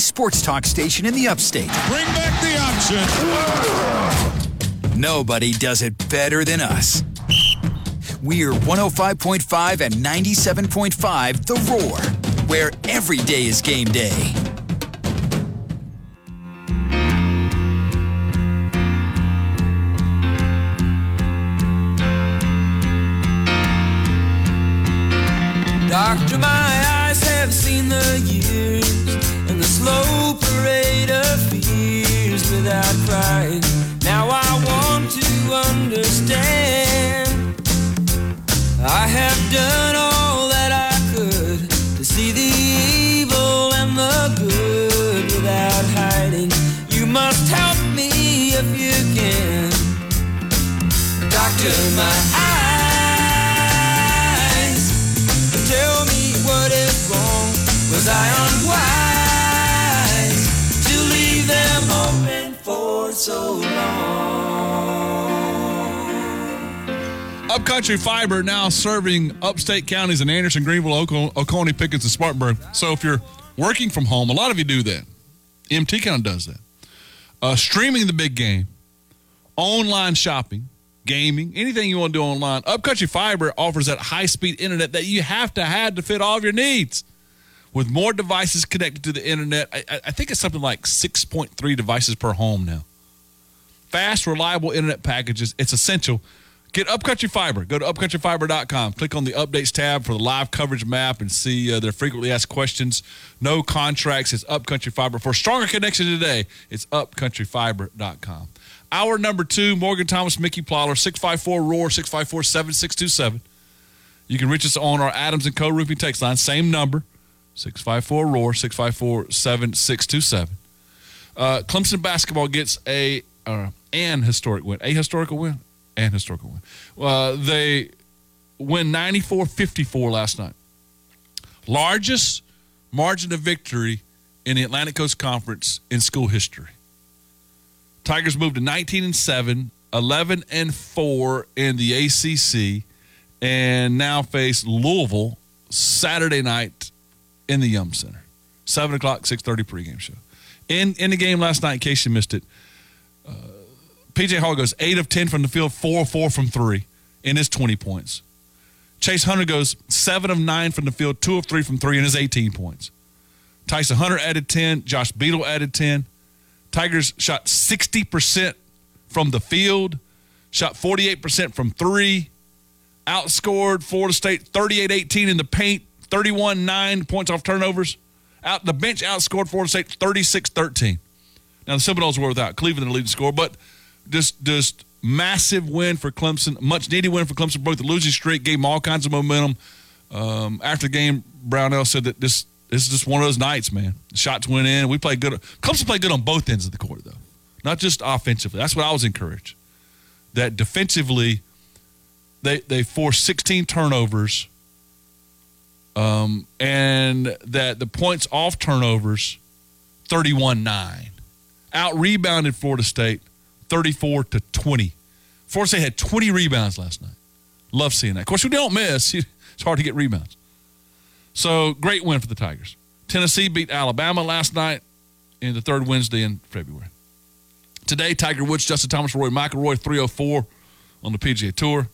sports talk station in the upstate. Bring back the option. Nobody does it better than us. We're 105.5 and 97.5 The Roar, where every day is game day. Doctor, my eyes have seen the years and the slow parade of fears without crying. Now I want to understand. I have done Upcountry Fiber now serving upstate counties in Anderson, Greenville, Oco- Oconee, Pickens, and Spartanburg. So if you're working from home, a lot of you do that. MT of does that. Uh, streaming the big game, online shopping, gaming, anything you want to do online. Upcountry Fiber offers that high speed internet that you have to have to fit all of your needs. With more devices connected to the internet, I- I think it's something like 6.3 devices per home now. Fast, reliable internet packages, it's essential. Get Upcountry Fiber. Go to upcountryfiber.com. Click on the updates tab for the live coverage map and see uh, their frequently asked questions. No contracts. It's Upcountry Fiber. For stronger connection today, it's upcountryfiber.com. Hour number two, Morgan Thomas, Mickey Plyler, 654 ROAR, 654 7627. You can reach us on our Adams and Co. roofing text line, same number, 654 ROAR, 654 7627. Uh, Clemson basketball gets a uh, an historic win, a historical win, an historical win. Uh, they win 94-54 last night. Largest margin of victory in the Atlantic Coast Conference in school history. Tigers moved to 19 and 7, 11 and 4 in the ACC, and now face Louisville Saturday night in the Yum Center. 7 o'clock, 6.30 pregame show. In, in the game last night, in case you missed it, uh, PJ Hall goes 8 of 10 from the field, 4 of 4 from 3 in his 20 points. Chase Hunter goes 7 of 9 from the field, 2 of 3 from 3 in his 18 points. Tyson Hunter added 10. Josh Beadle added 10. Tigers shot 60% from the field, shot 48% from three, outscored Florida State 38 18 in the paint, 31 9 points off turnovers. Out The bench outscored Florida State 36 13. Now, the Seminoles were without Cleveland, the leading score, but just, just massive win for Clemson, much needed win for Clemson, broke the losing streak, gave them all kinds of momentum. Um, after the game, Brownell said that this this is just one of those nights, man. Shots went in. We played good. Clemson played good on both ends of the court, though, not just offensively. That's what I was encouraged. That defensively, they they forced 16 turnovers, um, and that the points off turnovers, 31-9, out rebounded Florida State, 34 to 20. Florida State had 20 rebounds last night. Love seeing that. Of course, we don't miss. It's hard to get rebounds. So great win for the Tigers. Tennessee beat Alabama last night in the third Wednesday in February. Today, Tiger Woods, Justin Thomas, Rory McIlroy, 304 on the PGA Tour.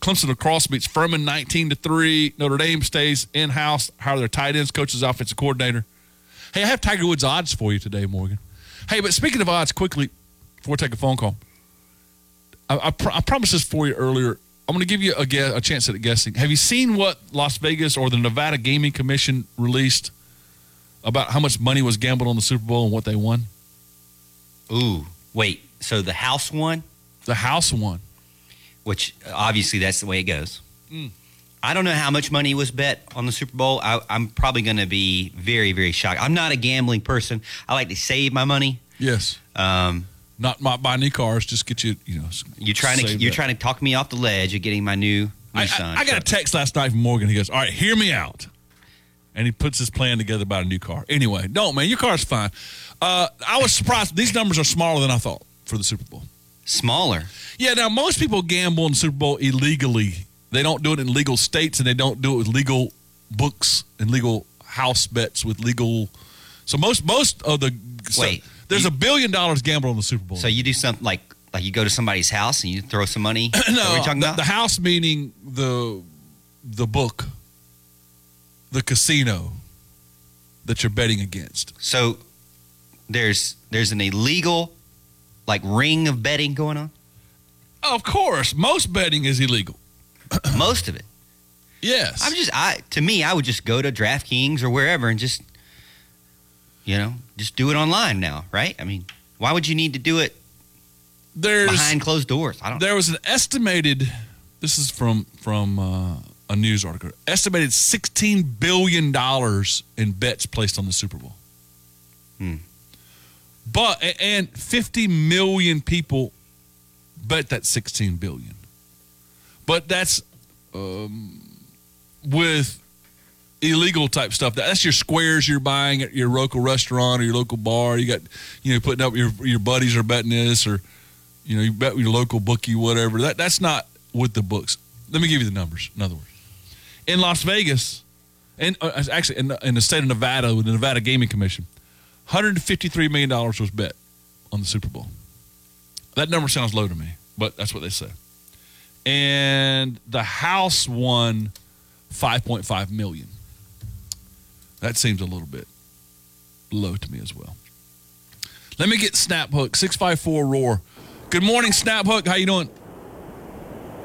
Clemson lacrosse beats Furman 19 to 3. Notre Dame stays in house. Hire their tight ends, coaches, offensive coordinator. Hey, I have Tiger Woods odds for you today, Morgan. Hey, but speaking of odds, quickly, before take a phone call, I, I, pr- I promised this for you earlier. I'm going to give you a, guess, a chance at guessing. Have you seen what Las Vegas or the Nevada Gaming Commission released about how much money was gambled on the Super Bowl and what they won? Ooh, wait. So the house won, The House won. which obviously that's the way it goes. I don't know how much money was bet on the Super Bowl. I, I'm probably going to be very, very shocked. I'm not a gambling person. I like to save my money. Yes. Um, Not, not buy new cars, just get you, you know. you're trying to you're that. trying to talk me off the ledge of getting my new I, Nissan. I, I got a text last night from Morgan. He goes, "All right, hear me out," and he puts his plan together about a new car. Anyway, don't man, your car's fine. Uh, I was surprised. These numbers are smaller than I thought for the Super Bowl. smaller. Yeah, now most people gamble in the Super Bowl illegally. They don't do it in legal states, and they don't do it with legal books and legal house bets with legal So most most of the so Wait, there's you- a billion dollars gambled on the Super Bowl. So you do something like like you go to somebody's house and you throw some money. No, what you're talking the, about? the house meaning the the book, the casino that you're betting against. so there's there's an illegal like ring of betting going on. Of course, most betting is illegal. Most of it. Yes, I'm just I to me I would just go to DraftKings or wherever and just you know just do it online now, right? I mean, why would you need to do it there's behind closed doors? I don't. there was an estimated. This is from from uh, a news article. Estimated 16 billion dollars in bets placed on the Super Bowl. Hmm. But and 50 million people bet that 16 billion. But that's um, with illegal type stuff. That's your squares you're buying at your local restaurant or your local bar. You got you know putting up your your buddies are betting this or you know you bet with your local bookie whatever. That that's not with the books. Let me give you the numbers. In other words, in Las Vegas, and uh, actually in in the state of Nevada with the Nevada Gaming Commission, 153 million dollars was bet on the Super Bowl. That number sounds low to me, but that's what they say. And the House won 5.5 million. That seems a little bit low to me as well. Let me get Snap Hook 654 Roar. Good morning, Snap Hook. How you doing?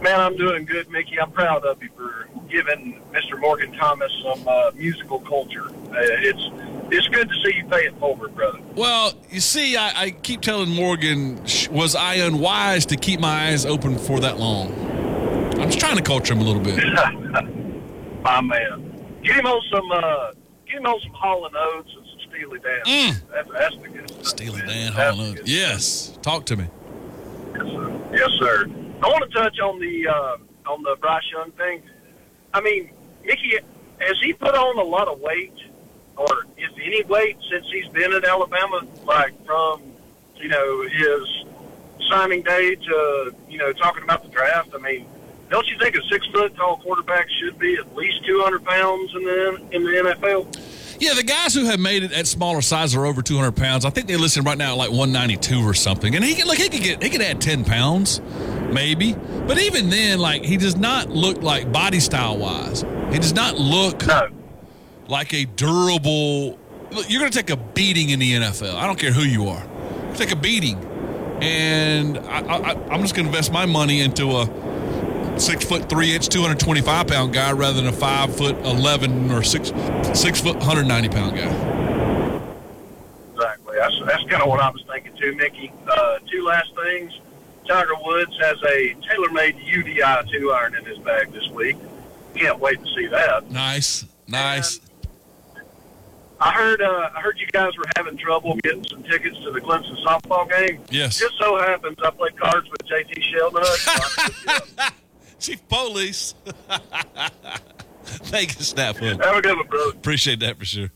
Man, I'm doing good, Mickey. I'm proud of you for giving Mr. Morgan Thomas some uh, musical culture. Uh, it's it's good to see you pay it forward, brother. Well, you see, I, I keep telling Morgan, was I unwise to keep my eyes open for that long? I'm just trying to culture him a little bit. My man. Get him on some uh, get know, some Hall and Oates and some Steely Dan. Mm. That's, that's the good stuff. Steely. Dan, Hall Oates. Yes, talk to me. Yes, sir. Yes, sir. I want to touch on the uh, on the Bryce Young thing. I mean, Mickey, has he put on a lot of weight, or is any weight since he's been in Alabama? Like from you know his signing day to you know talking about the draft. I mean, don't you think a six foot tall quarterback should be at least two hundred pounds in the in the NFL? Yeah, the guys who have made it at smaller size are over 200 pounds. I think they listen right now at like 192 or something. And he can look, he could get, he could add 10 pounds, maybe. But even then, like he does not look like body style wise. He does not look No. like a durable. Look, you're going to take a beating in the NFL. I don't care who you are. You take a beating, and I, I, I'm just going to invest my money into a six foot three inch, 225 pound guy rather than a five foot 11 or six six foot 190 pound guy. Exactly. That's, that's kind of what I was thinking too, Mickey. Uh, two last things. Tiger Woods has a tailor-made UDI two iron in his bag this week. Can't wait to see that. Nice, nice. I heard. Uh, I heard you guys were having trouble getting some tickets to the Clemson softball game. Yes. Just so happens I played cards with JD Shellnut. so I picked you up. Chief Police. Thank you, Snap Hook. Have a good one, brother. Appreciate that for sure.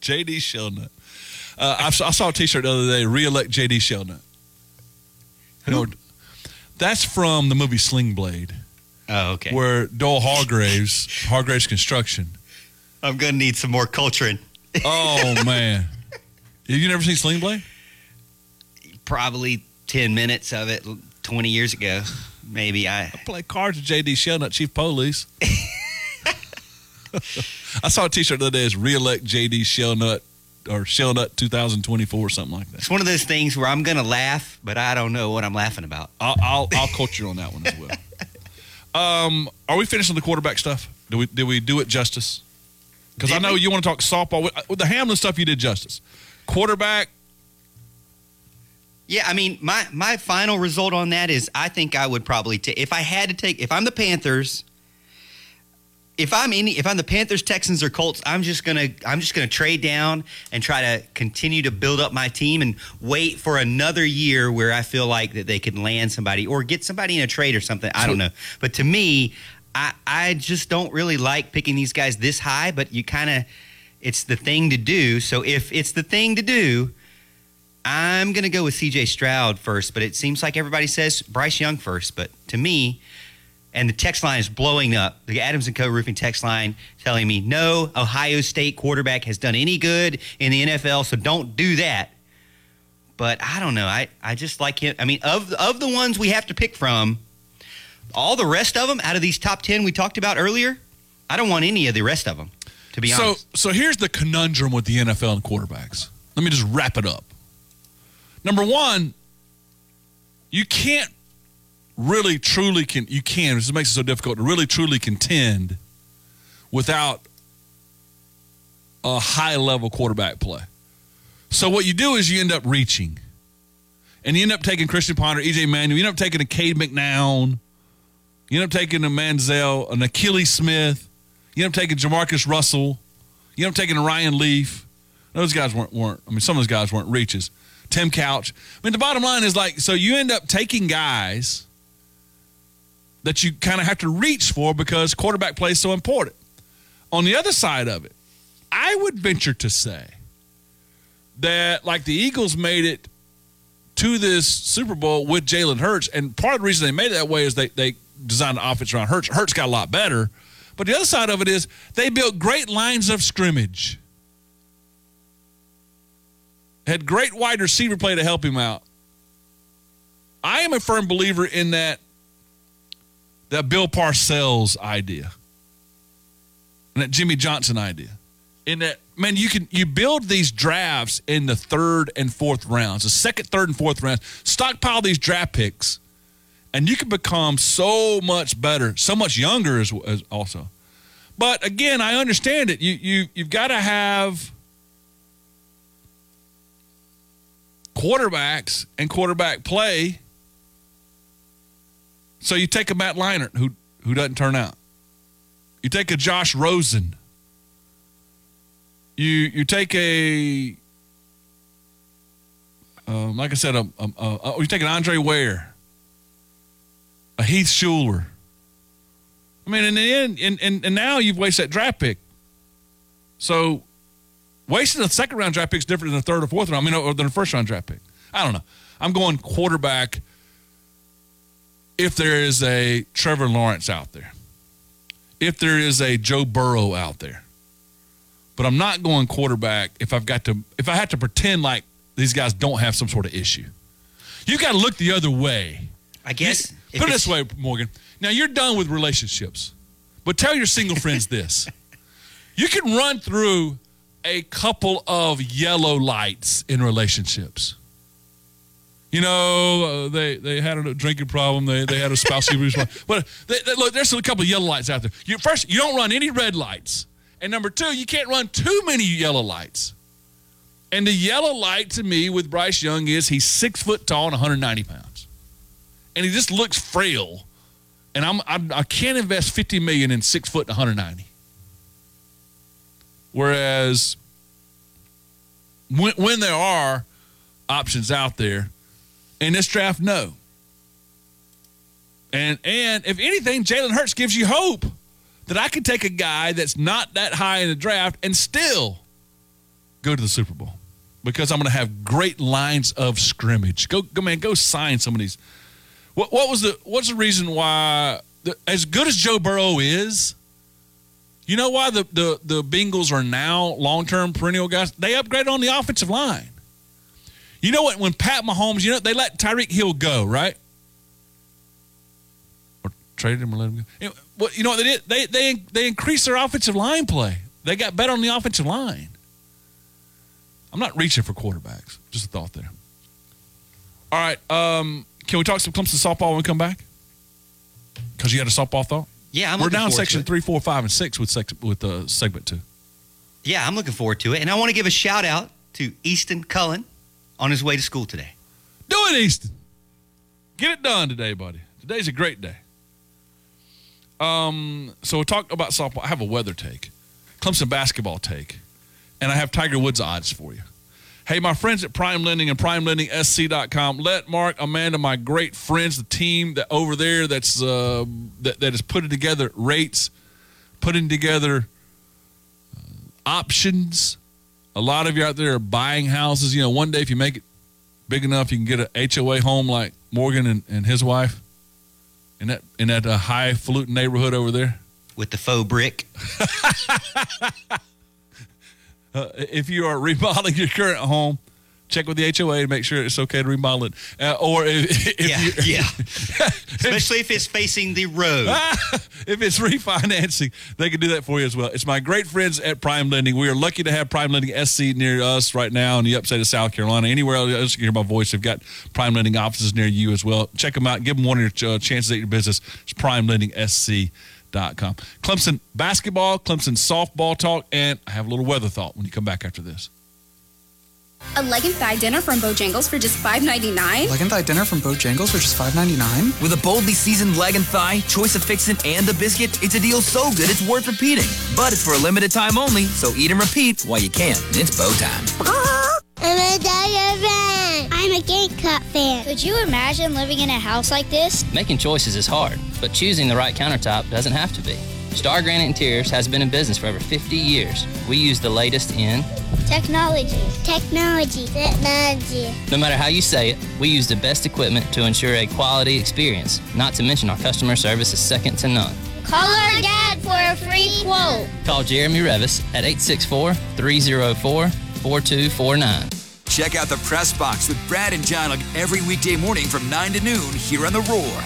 JD Shellnut. Uh, I, saw- I saw a T-shirt the other day. Re-elect JD Shellnut. You know, that's from the movie Sling Blade, oh, okay. where Doyle Hargraves, Hargraves Construction. I'm gonna need some more culturing. Oh man, have you never seen Sling Blade? Probably ten minutes of it, twenty years ago, maybe. I Play cards with JD Shell, Shellnut, Chief Police. I saw a T-shirt the other day. Is re-elect JD Shellnut or Shellnut 2024 or something like that. it's one of those things where I'm gonna laugh, but I don't know what I'm laughing about. I'll I'll, I'll coach you on that one as well. Um, are we finishing the quarterback stuff? Did we did we do it justice? Because I know we? you want to talk softball with, with the Hamlin stuff. You did justice. Quarterback. Yeah, I mean, my my final result on that is I think I would probably take if I had to take if I'm the Panthers. If I'm any, if I'm the Panthers, Texans, or Colts, I'm just gonna I'm just gonna trade down and try to continue to build up my team and wait for another year where I feel like that they can land somebody or get somebody in a trade or something. I don't know, but to me, I I just don't really like picking these guys this high. But you kind of, it's the thing to do. So if it's the thing to do, I'm going to go with CJ Stroud first, but it seems like everybody says Bryce Young first. But to me, and the text line is blowing up. The Adams and Co. Roofing text line telling me no Ohio State quarterback has done any good in the NFL, so don't do that. But I don't know. I, I just like him. I mean, of of the ones we have to pick from, all the rest of them out of these top ten we talked about earlier, I don't want any of the rest of them. To be So, honest, so here's the conundrum with the NFL and quarterbacks. Let me just wrap it up. Number one, you can't really truly can you can. This makes it so difficult to really truly contend without a high level quarterback play. So what you do is you end up reaching, and you end up taking Christian Ponder, EJ Manuel. You end up taking a Cade McNown. You end up taking a Manziel, an Akili Smith. You end up taking JaMarcus Russell. You end up taking a Ryan Leaf. Those guys weren't weren't. I mean, some of those guys weren't reaches. Tim Couch. I mean, the bottom line is like, so you end up taking guys that you kind of have to reach for because quarterback play is so important. On the other side of it, I would venture to say that like the Eagles made it to this Super Bowl with Jalen Hurts, and part of the reason they made it that way is they they designed the offense around Hurts. Hurts got a lot better, but the other side of it is they built great lines of scrimmage, had great wide receiver play to help him out. I am a firm believer in that that Bill Parcells idea and that Jimmy Johnson idea. In that, man, you can you build these drafts in the third and fourth rounds, the second, third, and fourth rounds. Stockpile these draft picks, and you can become so much better, so much younger as, as also. But again, I understand it. You you you've got to have quarterbacks and quarterback play. So you take a Matt Leinart who who doesn't turn out. You take a Josh Rosen. You you take a um, like I said, a, a, a, you take an Andre Ware, a Heath Shuler. I mean, in the end, and, and, and now you've wasted that draft pick. So, wasting a second round draft pick is different than a third or fourth round. I mean, or than a first round draft pick. I don't know. I'm going quarterback if there is a Trevor Lawrence out there, if there is a Joe Burrow out there. But I'm not going quarterback if I've got to if I have to pretend like these guys don't have some sort of issue. You've got to look the other way. I guess You- put it this way, Morgan. Now you're done with relationships, but tell your single friends this: you can run through a couple of yellow lights in relationships. You know, uh, they they had a drinking problem. They they had a spouse abuse problem. But they, they- look, there's a couple of yellow lights out there. You, first, you don't run any red lights, and number two, you can't run too many yellow lights. And the yellow light to me with Bryce Young is he's six foot tall and 190 pounds, and he just looks frail. And I'm, I'm I can't invest 50 million in six foot and 190. Whereas when, when there are options out there in this draft, no. And and if anything, Jalen Hurts gives you hope that I could take a guy that's not that high in the draft and still go to the Super Bowl because I'm going to have great lines of scrimmage. Go, go, man, go sign some of these. What, what was the what's the reason why the, as good as Joe Burrow is? You know why the the, the Bengals are now long term perennial guys? They upgraded on the offensive line. You know what? When Pat Mahomes, you know they let Tyreek Hill go, right? Or traded him or let him go. You know, what they did? They they they increased their offensive line play. They got better on the offensive line. I'm not reaching for quarterbacks. Just a thought there. All right. Um, can we talk some Clemson softball when we come back? Because you had a softball thought. Yeah, I'm We're down section three, four, five, and six with sec- with uh, segment two. Yeah, I'm looking forward to it. And I want to give a shout out to Easton Cullen on his way to school today. Do it, Easton. Get it done today, buddy. Today's a great day. Um, so we'll talk about softball. I have a weather take, Clemson basketball take, and I have Tiger Woods odds for you. Hey, my friends at Prime Lending and PrimeLendingSC.com. Let Mark, Amanda, my great friends, the team that over there that's uh, that, that is putting together rates, putting together uh, options. A lot of you out there are buying houses. You know, one day if you make it big enough, you can get a HOA home like Morgan and, and his wife. in that in that uh, highfalutin neighborhood over there. with the faux brick. Uh, if you are remodeling your current home, check with the HOA to make sure it's okay to remodel it. Uh, or if, if yeah, you, yeah. Especially if it's facing the road. if it's refinancing, they can do that for you as well. It's my great friends at Prime Lending. We are lucky to have Prime Lending SC near us right now in the upstate of South Carolina. Anywhere else you can hear my voice, they've got Prime Lending offices near you as well. Check them out. Give them one of your uh, chances at your business. It's PrimeLendingSC.com. Clemson basketball, Clemson softball talk, and I have a little weather thought when you come back after this. A leg and thigh dinner from Bojangles for just $5.99? Leg and thigh dinner from Bojangles for just $5.99? With a boldly seasoned leg and thigh, choice of fixin', and a biscuit, it's a deal so good it's worth repeating. But it's for a limited time only, so eat and repeat while you can. It's bow time. I'm a Dodger. I'm a Gamecock fan. Could you imagine living in a house like this? Making choices is hard, but choosing the right countertop doesn't have to be. Star Granite Interiors has been in business for over 50 years. We use the latest in Technology. Technology. Technology. No matter how you say it, we use the best equipment to ensure a quality experience. Not to mention our customer service is second to none. Call our dad for a free quote. Call Jeremy Revis at 864 304 4249. Check out the press box with Brad and John every weekday morning from 9 to noon here on The Roar.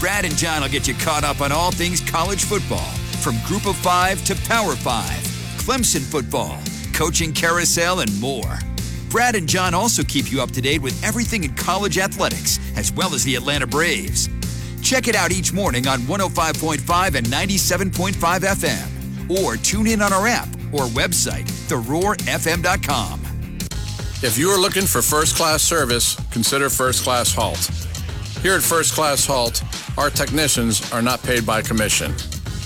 Brad and John will get you caught up on all things college football, from Group of Five to Power Five, Clemson football, coaching carousel, and more. Brad and John also keep you up to date with everything in college athletics, as well as the Atlanta Braves. Check it out each morning on 105.5 and 97.5 FM, or tune in on our app or website, theroarfm.com. If you are looking for first class service, consider First Class Halt. Here at First Class Halt, our technicians are not paid by commission.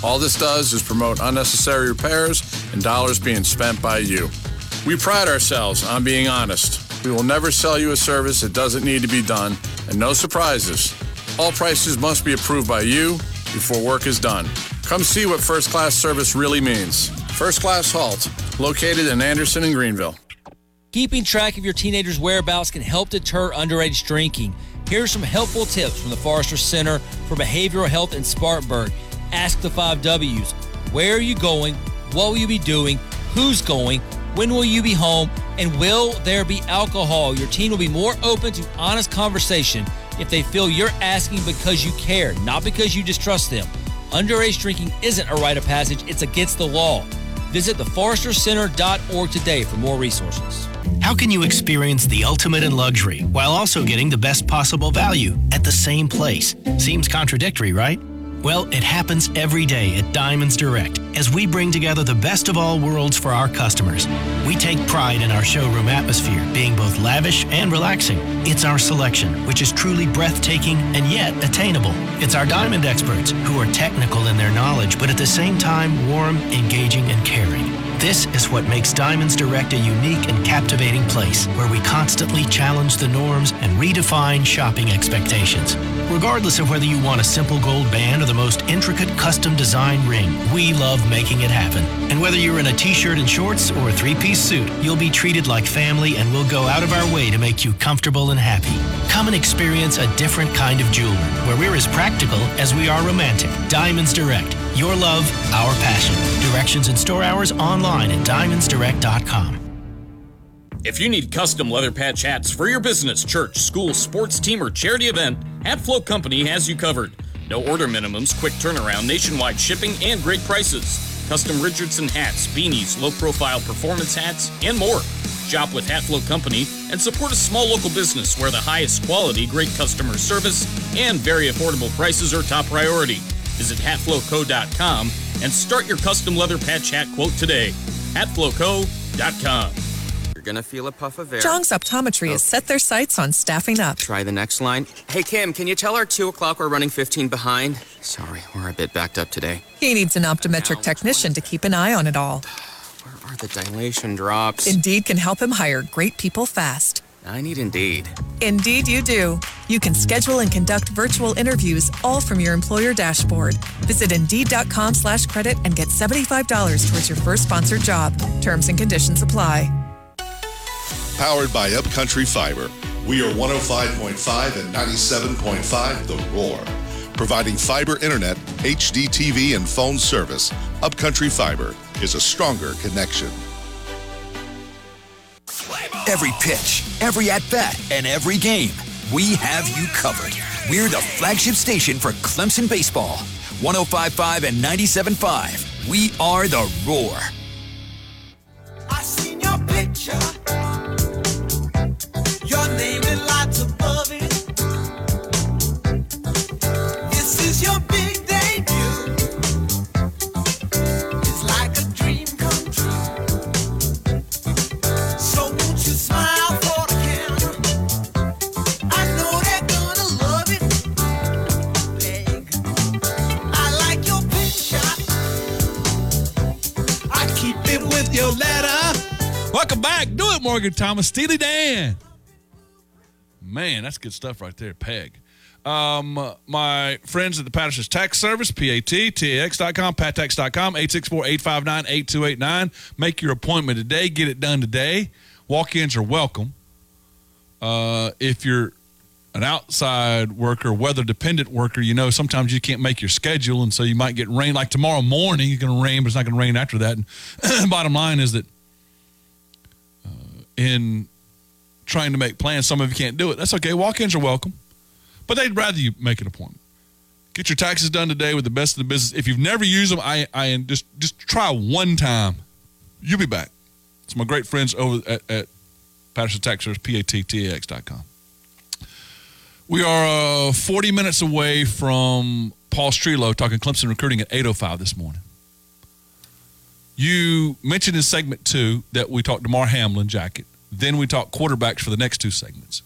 All this does is promote unnecessary repairs and dollars being spent by you. We pride ourselves on being honest. We will never sell you a service that doesn't need to be done, and no surprises. All prices must be approved by you before work is done. Come see what first class service really means. First Class Halt, located in Anderson and Greenville. Keeping track of your teenager's whereabouts can help deter underage drinking. Here are some helpful tips from the Forrester Center for Behavioral Health in Spartanburg. Ask the five W's. Where are you going? What will you be doing? Who's going? When will you be home? And will there be alcohol? Your teen will be more open to honest conversation if they feel you're asking because you care, not because you distrust them. Underage drinking isn't a rite of passage, it's against the law. Visit theforrestercenter.org today for more resources. How can you experience the ultimate in luxury while also getting the best possible value at the same place? Seems contradictory, right? Well, it happens every day at Diamonds Direct as we bring together the best of all worlds for our customers. We take pride in our showroom atmosphere being both lavish and relaxing. It's our selection, which is truly breathtaking and yet attainable. It's our diamond experts who are technical in their knowledge, but at the same time warm, engaging, and caring. This is what makes Diamonds Direct a unique and captivating place where we constantly challenge the norms and redefine shopping expectations. Regardless of whether you want a simple gold band or the most intricate custom design ring, we love making it happen. And whether you're in a t shirt and shorts or a three piece suit, you'll be treated like family and we'll go out of our way to make you comfortable and happy. Come and experience a different kind of jewelry where we're as practical as we are romantic. Diamonds Direct. Your love, our passion. Directions and store hours online at diamondsdirect.com. If you need custom leather patch hats for your business, church, school, sports team, or charity event, Hatflow Company has you covered. No order minimums, quick turnaround, nationwide shipping, and great prices. Custom Richardson hats, beanies, low profile performance hats, and more. Shop with Hatflow Company and support a small local business where the highest quality, great customer service, and very affordable prices are top priority. Visit hatflowco.com and start your custom leather patch hat quote today. at hatflowco.com. You're gonna feel a puff of air. Jong's Optometry has oh. set their sights on staffing up. Try the next line. Hey Kim, can you tell our two o'clock we're running 15 behind? Sorry, we're a bit backed up today. He needs an optometric technician to keep an eye on it all. Where are the dilation drops? Indeed can help him hire great people fast. I need Indeed. Indeed, you do. You can schedule and conduct virtual interviews all from your employer dashboard. Visit Indeed.com slash credit and get $75 towards your first sponsored job. Terms and conditions apply. Powered by Upcountry Fiber. We are 105.5 and 97.5 The Roar. Providing fiber internet, HD TV, and phone service, Upcountry Fiber is a stronger connection. Every pitch, every at bat, and every game, we have you covered. We're the flagship station for Clemson baseball. 1055 and 97.5. We are the Roar. I seen your picture. Your name with your letter. Welcome back. Do it, Morgan Thomas. Steely Dan. Man, that's good stuff right there. Peg. Um, my friends at the Patterson's Tax Service, P-A-T-T-A-X.com, pattax.com, 864-859-8289. Make your appointment today. Get it done today. Walk-ins are welcome. Uh, if you're an outside worker, weather-dependent worker, you know sometimes you can't make your schedule, and so you might get rain. Like tomorrow morning, it's going to rain, but it's not going to rain after that. And bottom line is that uh, in trying to make plans. Some of you can't do it. That's okay. Walk ins are welcome, but they'd rather you make an appointment. Get your taxes done today with the best of the business. If you've never used them, I, I just just try one time. You'll be back. It's my great friends over at, at Patterson Tax Service, P-A-T-T-A-X.com. We are uh, 40 minutes away from Paul Strelow talking Clemson recruiting at 8.05 this morning. You mentioned in segment two that we talked Damar Hamlin jacket. Then we talked quarterbacks for the next two segments.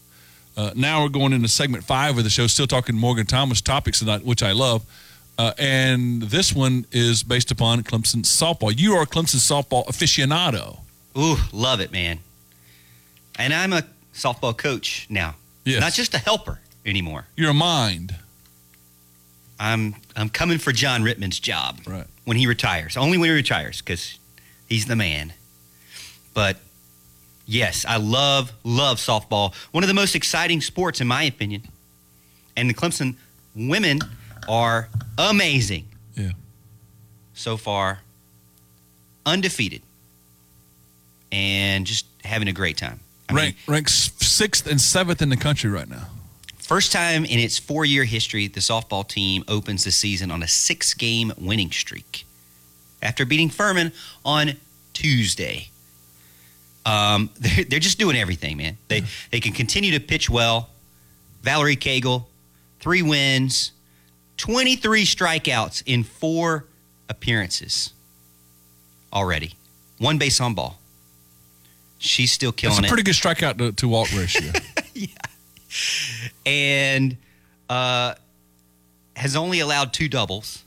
Uh, now we're going into segment five of the show, still talking Morgan Thomas topics tonight, which I love. Uh, and this one is based upon Clemson softball. You are a Clemson softball aficionado. Ooh, love it, man. And I'm a softball coach now. Yes. Not just a helper anymore. You're mind. I'm I'm coming for John Rittman's job right. when he retires. Only when he retires because he's the man. But yes, I love love softball. One of the most exciting sports in my opinion. And the Clemson women are amazing. Yeah. So far, undefeated, and just having a great time. I Rank, ranks sixth and seventh in the country right now. First time in its four year history, the softball team opens the season on a six game winning streak after beating Furman on Tuesday. Um, they're, they're just doing everything, man. They, they can continue to pitch well. Valerie Cagle, three wins, 23 strikeouts in four appearances already. One base on ball. She's still killing it. That's a it. pretty good strikeout to, to walk ratio. and uh, has only allowed two doubles.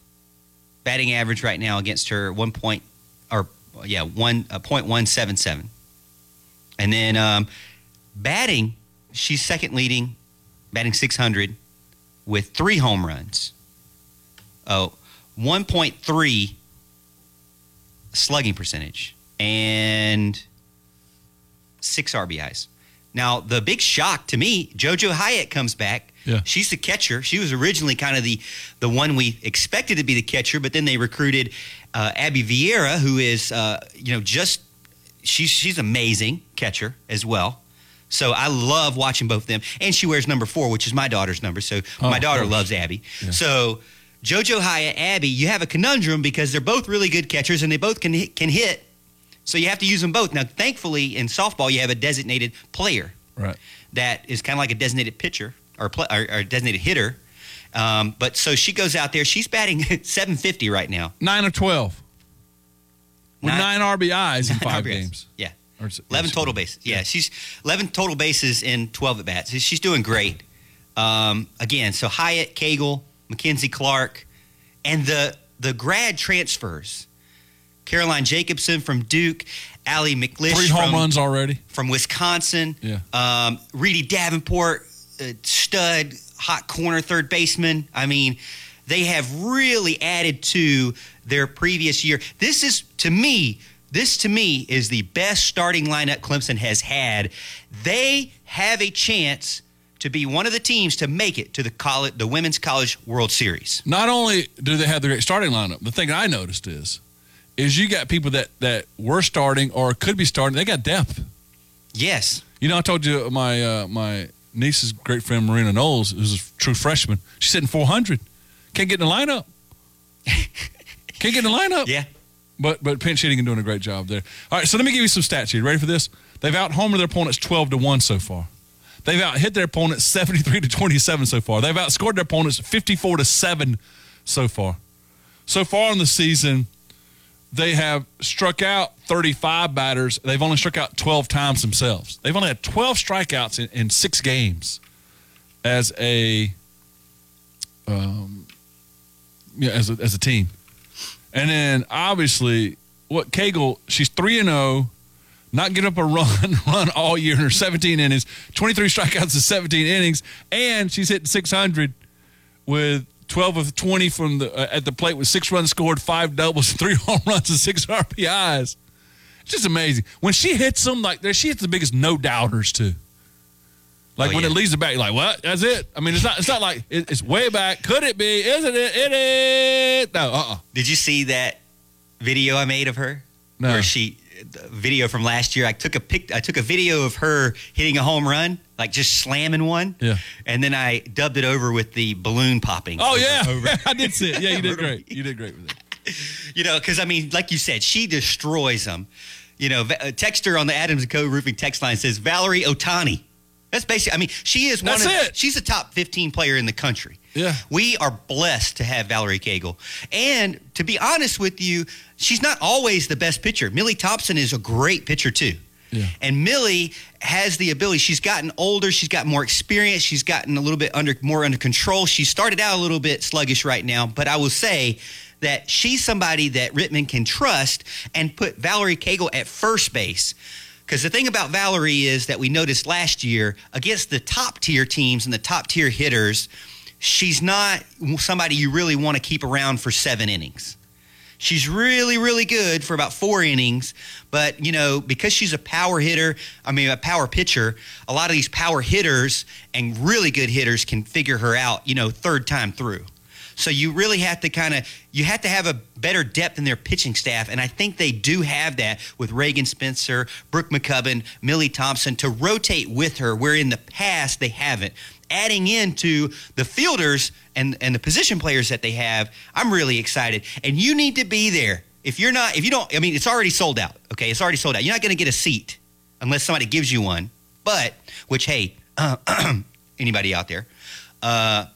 Batting average right now against her one point or yeah one point one seven seven. And then um, batting, she's second leading, batting six hundred with three home runs. Oh, 1.3 slugging percentage and six RBIs. Now, the big shock to me, JoJo Hyatt comes back. Yeah. She's the catcher. She was originally kind of the the one we expected to be the catcher, but then they recruited uh, Abby Vieira, who is uh, you know just she's she's amazing catcher as well. So I love watching both of them, and she wears number four, which is my daughter's number. So Oh, my daughter loves Abby. Yeah. So JoJo Hyatt, Abby, you have a conundrum because they're both really good catchers and they both can can hit. So you have to use them both. Now, thankfully, in softball, you have a designated player Right. that is kind of like a designated pitcher or, pl- or, or designated hitter. Um, but so she goes out there. She's batting 750 right now. Nine of 12. With Nine- nine, RBIs in Nine five RBIs. games. Yeah. Or 11 total bases. Yeah, she's 11 total bases in 12 at bats. She's doing great. Um, again, so Hyatt, Cagle, Mackenzie Clark, and the the grad transfers. Caroline Jacobson from Duke, Allie McLish Three home from, runs already. from Wisconsin, Yeah. um, Reedy Davenport, uh, stud, hot corner third baseman. I mean, they have really added to their previous year. This is, to me, this to me is the best starting lineup Clemson has had. They have a chance to be one of the teams to make it to the college, the Women's College World Series. Not only do they have the great starting lineup, the thing I noticed is, is you got people that that were starting or could be starting. They got depth. Yes. You know, I told you my uh, my niece's great friend Marina Knowles, who's a true freshman. She's hitting 400. Can't get in the lineup. Can't get in the lineup. Yeah. But but pinch hitting and doing a great job there. All right, so let me give you some stats here. Ready for this? They've out homered their opponents 12 to 1 so far. They've out hit their opponents 73 to 27 so far. They've outscored their opponents 54 to 7 so far. So far in the season, they have struck out 35 batters. They've only struck out 12 times themselves. They've only had 12 strikeouts in, in six games as a um, yeah, as a, as a team. And then obviously, what Cagle, she's 3 and 0, not giving up a run run all year in her 17 innings, 23 strikeouts in 17 innings, and she's hitting 600 with 12 of 20 from the uh, at the plate with six runs scored, five doubles, three home runs, and six RBIs. It's just amazing. When she hits them, like there, she hits the biggest no doubters too. Like Oh, when yeah. it leaves the back, you're like what? That's it. I mean, it's not. It's not like it, it's way back. Could it be? Isn't it? It is. No. Uh. uh Did you see that video I made of her? No. Where she video from last year. I took a pic. I took a video of her hitting a home run, like just slamming one. Yeah. And then I dubbed it over with the balloon popping. Oh over- yeah, over- I did see it. Yeah, you did great. You did great with it. you know, because I mean, like you said, she destroys them. You know, uh, texter on the Adams and Co. Roofing text line says Valerie Ohtani. That's basically. I mean, she is one. That's of, it. She's a top fifteen player in the country. Yeah. We are blessed to have Valerie Cagle. And to be honest with you, she's not always the best pitcher. Millie Thompson is a great pitcher too. Yeah. And Millie has the ability. She's gotten older. She's got more experience. She's gotten a little bit under more under control. She started out a little bit sluggish right now, but I will say that she's somebody that Rittman can trust and put Valerie Cagle at first base. Because the thing about Valerie is that we noticed last year against the top tier teams and the top tier hitters, she's not somebody you really want to keep around for seven innings. She's really, really good for about four innings, but you know, because she's a power hitter, I mean, a power pitcher, a lot of these power hitters and really good hitters can figure her out, you know, third time through. So you really have to kind of you have to have a better depth in their pitching staff, and I think they do have that with Reagan Spencer, Brooke McCubbin, Millie Thompson to rotate with her, where in the past they haven't. Adding into the fielders and and the position players that they have, I'm really excited. And you need to be there. If you're not, if you don't, I mean, it's already sold out. Okay, it's already sold out. You're not going to get a seat unless somebody gives you one. But which, hey, uh, anybody out there? Uh,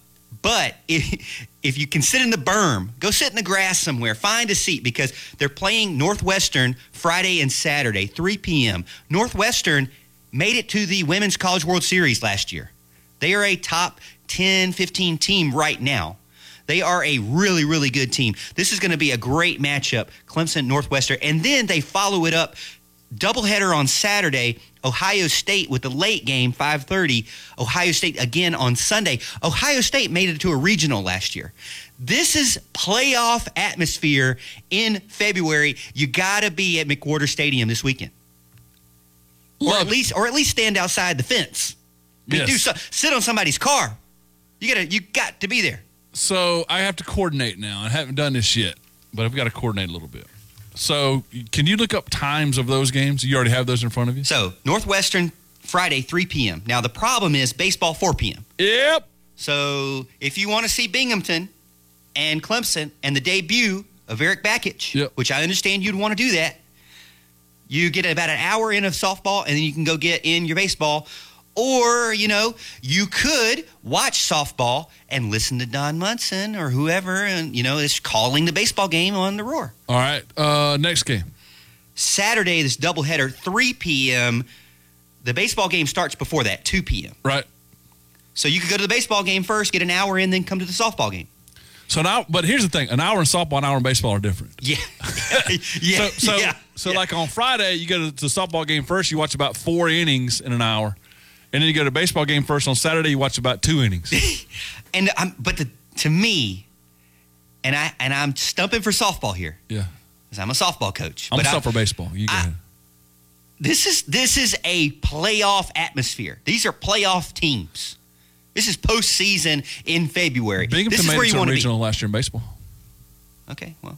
but if, if you can sit in the berm, go sit in the grass somewhere, find a seat because they're playing Northwestern Friday and Saturday, 3 p.m. Northwestern made it to the Women's College World Series last year. They are a top 10, 15 team right now. They are a really, really good team. This is going to be a great matchup, Clemson Northwestern. And then they follow it up doubleheader on Saturday, Ohio State with the late game, 5:30. Ohio State again on Sunday. Ohio State made it to a regional last year. This is playoff atmosphere in February. You got to be at McWhorter Stadium this weekend. Or at least or at least stand outside the fence. Yes. do so, sit on somebody's car. You got to you got to be there. So I have to coordinate now. I haven't done this yet, but I've got to coordinate a little bit. So can you look up times of those games? You already have those in front of you. So Northwestern Friday 3 p.m. Now the problem is baseball 4 p.m. Yep. So if you want to see Binghamton and Clemson and the debut of Eric Bakich, which I understand you'd want to do that, you get about an hour in of softball and then you can go get in your baseball. Or, you know, you could watch softball and listen to Don Munson or whoever, and, you know, is calling the baseball game on the roar. All right. Uh, next game. Saturday, this doubleheader, 3 p.m. The baseball game starts before that, 2 p.m. Right. So you could go to the baseball game first, get an hour in, then come to the softball game. So now, but here's the thing: an hour in softball, an hour in baseball are different. Yeah. yeah. So, so, yeah. so like on Friday, you go to the softball game first. You watch about four innings in an hour, and then you go to a baseball game first on Saturday. You watch about two innings. And I'm, but the, to me, and I and I'm stumping for softball here. Yeah. Because I'm a softball coach. I'm but I- for baseball. You go ahead. this is this is a playoff atmosphere. These are playoff teams. This is postseason in February. Binghamton this is made where it you to a want to be. regional last year in baseball. Okay, well,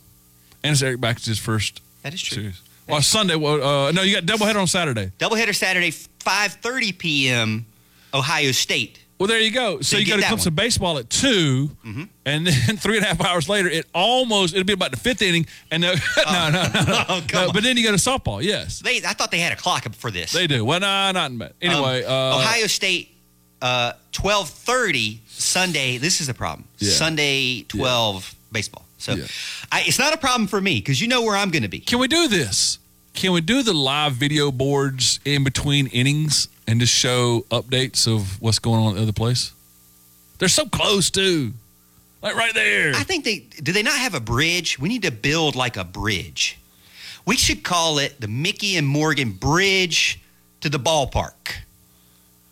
And it's Eric Bakich's first that is true. series. Well, Sunday. Well, uh, no, you got doubleheader on Saturday. Doubleheader Saturday, 5:30 p.m. Ohio State. Well, there you go. So you get go to Clemson one. baseball at 2 Mhm. and then three and a half hours later, it almost it'll be about the fifth inning, and no, no, no, no, no. Oh, No, But then you go to softball. Yes, They, I thought they had a clock for this. they do. Well, no, not in bed. Anyway, Um, uh, Ohio State, uh, 12:30 Sunday. This is a problem. Yeah. Sunday 12 baseball. So Yeah. I, it's not a problem for me because you know where I'm going to be. Can we do this? Can we do the live video boards in between innings and just show updates of what's going on at the other place? They're so close too, like right there. I think they do. They not have a bridge. We need to build like a bridge. We should call it the Mickey and Morgan Bridge to the ballpark.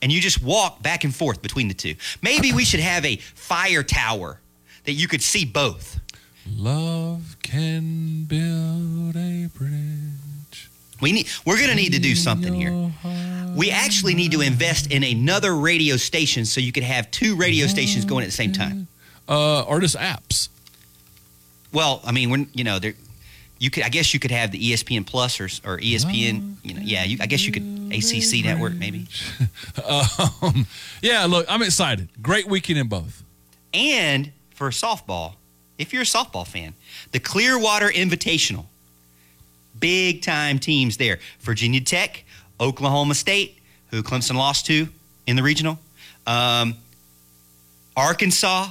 And you just walk back and forth between the two. Maybe we should have a fire tower that you could see both. Love can build a bridge. We need we're going to need to do something here. We actually need to invest in another radio station so you could have two radio stations going at the same time. Uh, or just apps. Well, I mean, when you know, there you could I guess you could have the ESPN Plus or or ESPN, you know, yeah, you, I guess you could ACC network maybe. Um, yeah, look, I'm excited. Great weekend in both. And for softball, if you're a softball fan, the Clearwater Invitational. Big time teams there. Virginia Tech, Oklahoma State, who Clemson lost to in the regional. Um, Arkansas,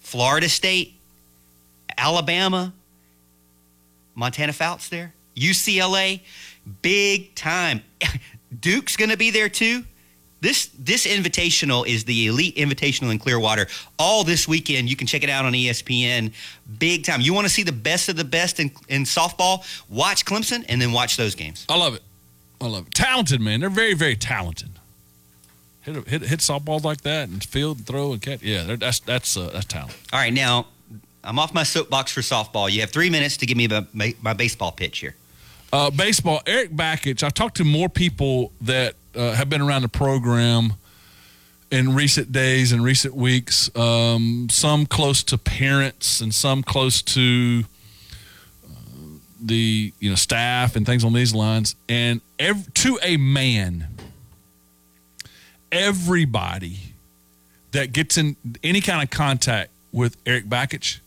Florida State, Alabama, Montana Fouts there, UCLA, big time. Duke's going to be there too. This this invitational is the elite invitational in Clearwater. All this weekend, you can check it out on ESPN. Big time. You want to see the best of the best in, in softball? Watch Clemson and then watch those games. I love it. I love it. Talented man. They're very, very talented. Hit hit hit softballs like that and field and throw and catch. Yeah, that's that's uh, that's talent. All right, now I'm off my soapbox for softball. You have three minutes to give me my, my, my baseball pitch here. Uh, baseball. Eric Bakich. I've talked to more people that uh, have been around the program in recent days and recent weeks. Um, some close to parents and some close to uh, the you know staff and things on these lines. And ev- to a man, everybody that gets in any kind of contact with Eric Bakich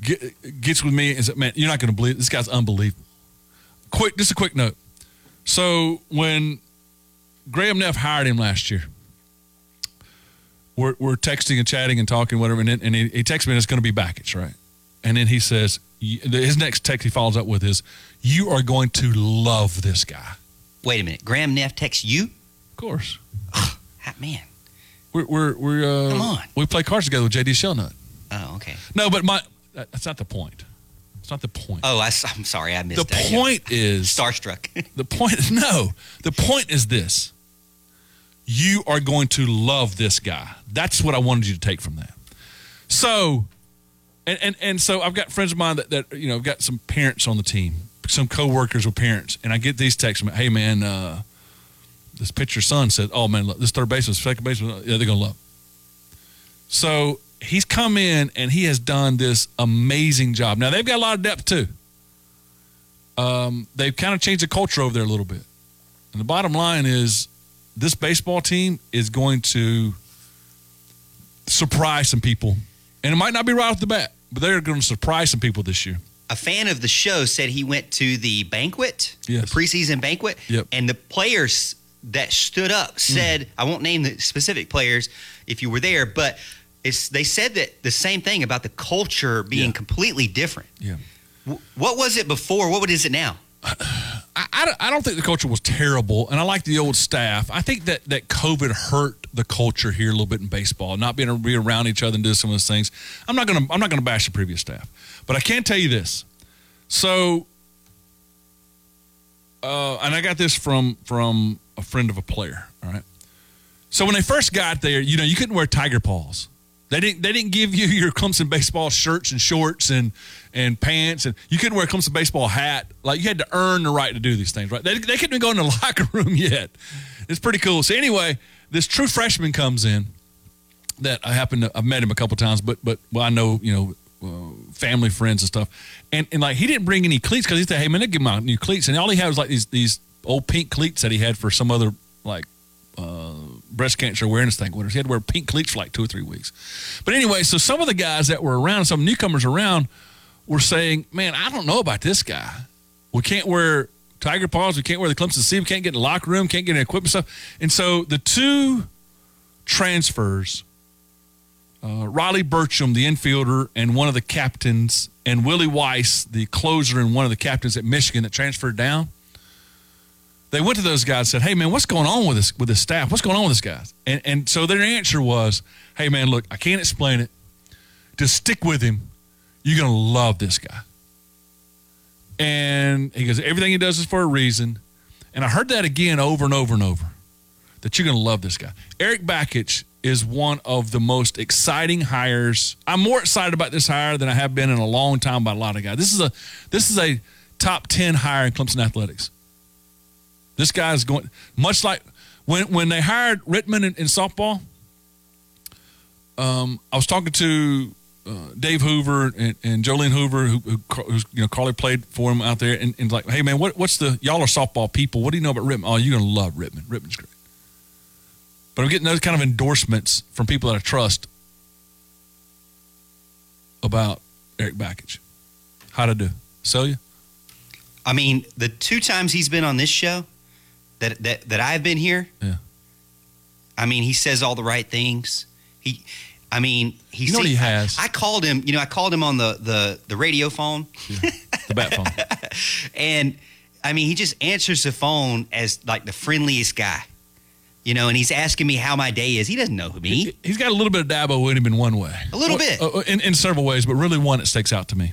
get, gets with me and says, "Man, you're not going to believe it. this guy's unbelievable." Quick, just a quick note. So when Graham Neff hired him last year, we're, we're texting and chatting and talking, whatever, and, then, and he, he texts me and it's going to be Bakich, right? And then he says, his next text he follows up with is, "You are going to love this guy." Wait a minute. Graham Neff texts you? Of course. Ah, man. We're we're, we're uh, Come on. We play cards together with JD Shellnut. Oh, okay. No, but my that's not the point. It's not the point. Oh, I, am sorry. I missed the that. point is Starstruck. the point is no. The point is this. You are going to love this guy. That's what I wanted you to take from that. So, and and, and so I've got friends of mine that, that you know, I've got some parents on the team, some coworkers with parents, and I get these texts from, hey man, uh, this pitcher's son said, oh man, look, this third baseman, second baseman, yeah, they're gonna love. So he's come in and he has done this amazing job. Now they've got a lot of depth too. Um, they've kind of changed the culture over there a little bit. And the bottom line is this baseball team is going to surprise some people. And it might not be right off the bat, but they're going to surprise some people this year. a fan of the show said he went to the banquet, Yes. the preseason banquet, Yep. and the players that stood up said, I won't name the specific players if you were there, but it's they said that the same thing about the culture being completely different. Yeah. W- what was it before? What is it now? I, I, don't- I don't think the culture was terrible, and I like the old staff. I think that, that COVID hurt the culture here a little bit in baseball, not being able to be around each other and do some of those things. I'm not gonna I'm not gonna bash the previous staff, but I can't tell you this. So, uh, and I got this from from a friend of a player. All right. So when they first got there, you know, you couldn't wear tiger paws. They didn't. They didn't give you your Clemson baseball shirts and shorts and and pants, and you couldn't wear a Clemson baseball hat. Like you had to earn the right to do these things, right? They, they couldn't even go in the locker room yet. It's pretty cool. So anyway, this true freshman comes in that I happen to I've met him a couple times, but but well I know you know uh, family friends and stuff, and and like he didn't bring any cleats because he said, hey man, they give out new cleats, and all he had was like these these old pink cleats that he had for some other like uh, breast cancer awareness thing. Whatever. He had to wear pink cleats for like two or three weeks. But anyway, so some of the guys that were around, some newcomers around, were saying, man, I don't know about this guy. We can't wear tiger paws. We can't wear the Clemson C. We can't get in the locker room. Can't get in equipment stuff. And so the two transfers, uh, Riley Bertram, the infielder, and one of the captains, and Willie Weiss, the closer, and one of the captains at Michigan that transferred down. They went to those guys and said, "Hey man, what's going on with this with this staff? What's going on with this guys?" And and so their answer was, "Hey man, look, I can't explain it. Just stick with him. You're gonna love this guy." And he goes, everything he does is for a reason. And I heard that again over and over and over that you're to love this guy. Eric Bakich is one of the most exciting hires. I'm more excited about this hire than I have been in a long time by a lot of guys. This is a this is a top 10 hire in Clemson athletics. This guy is going much like when when they hired Rittman in, in softball. Um, I was talking to uh, Dave Hoover and, and Jolene Hoover, who, who you know Carly played for him out there, and, and like, hey man, what, what's the y'all are softball people? What do you know about Rittman? Oh, you're gonna love Rittman. Rittman's great. But I'm getting those kind of endorsements from people that I trust about Eric Bakich. How to do? Sell you? I mean, the two times he's been on this show that that that I've been here, yeah. I mean, he says all the right things. He, I mean, he. You know what he has? I, I called him. You know, I called him on the the the radio phone, The bat phone. and I mean, he just answers the phone as like the friendliest guy. You know, and he's asking me how my day is. He doesn't know me. He's got a little bit of Dabo in him in one way. A little bit. Uh, in, in several ways, but really one that sticks out to me.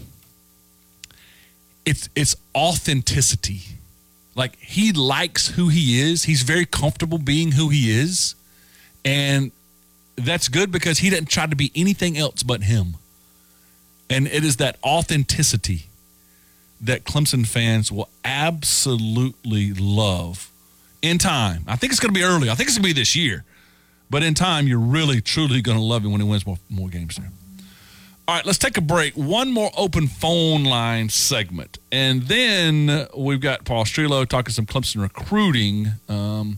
It's it's authenticity. Like he likes who he is. He's very comfortable being who he is. And that's good because he doesn't try to be anything else but him. And it is that authenticity that Clemson fans will absolutely love in time. I think it's going to be early. I think it's going to be this year. But in time, you're really, truly going to love him when he wins more, more games there. All right, let's take a break. One more open phone line segment. And then we've got Paul Strelow talking some Clemson recruiting. Um,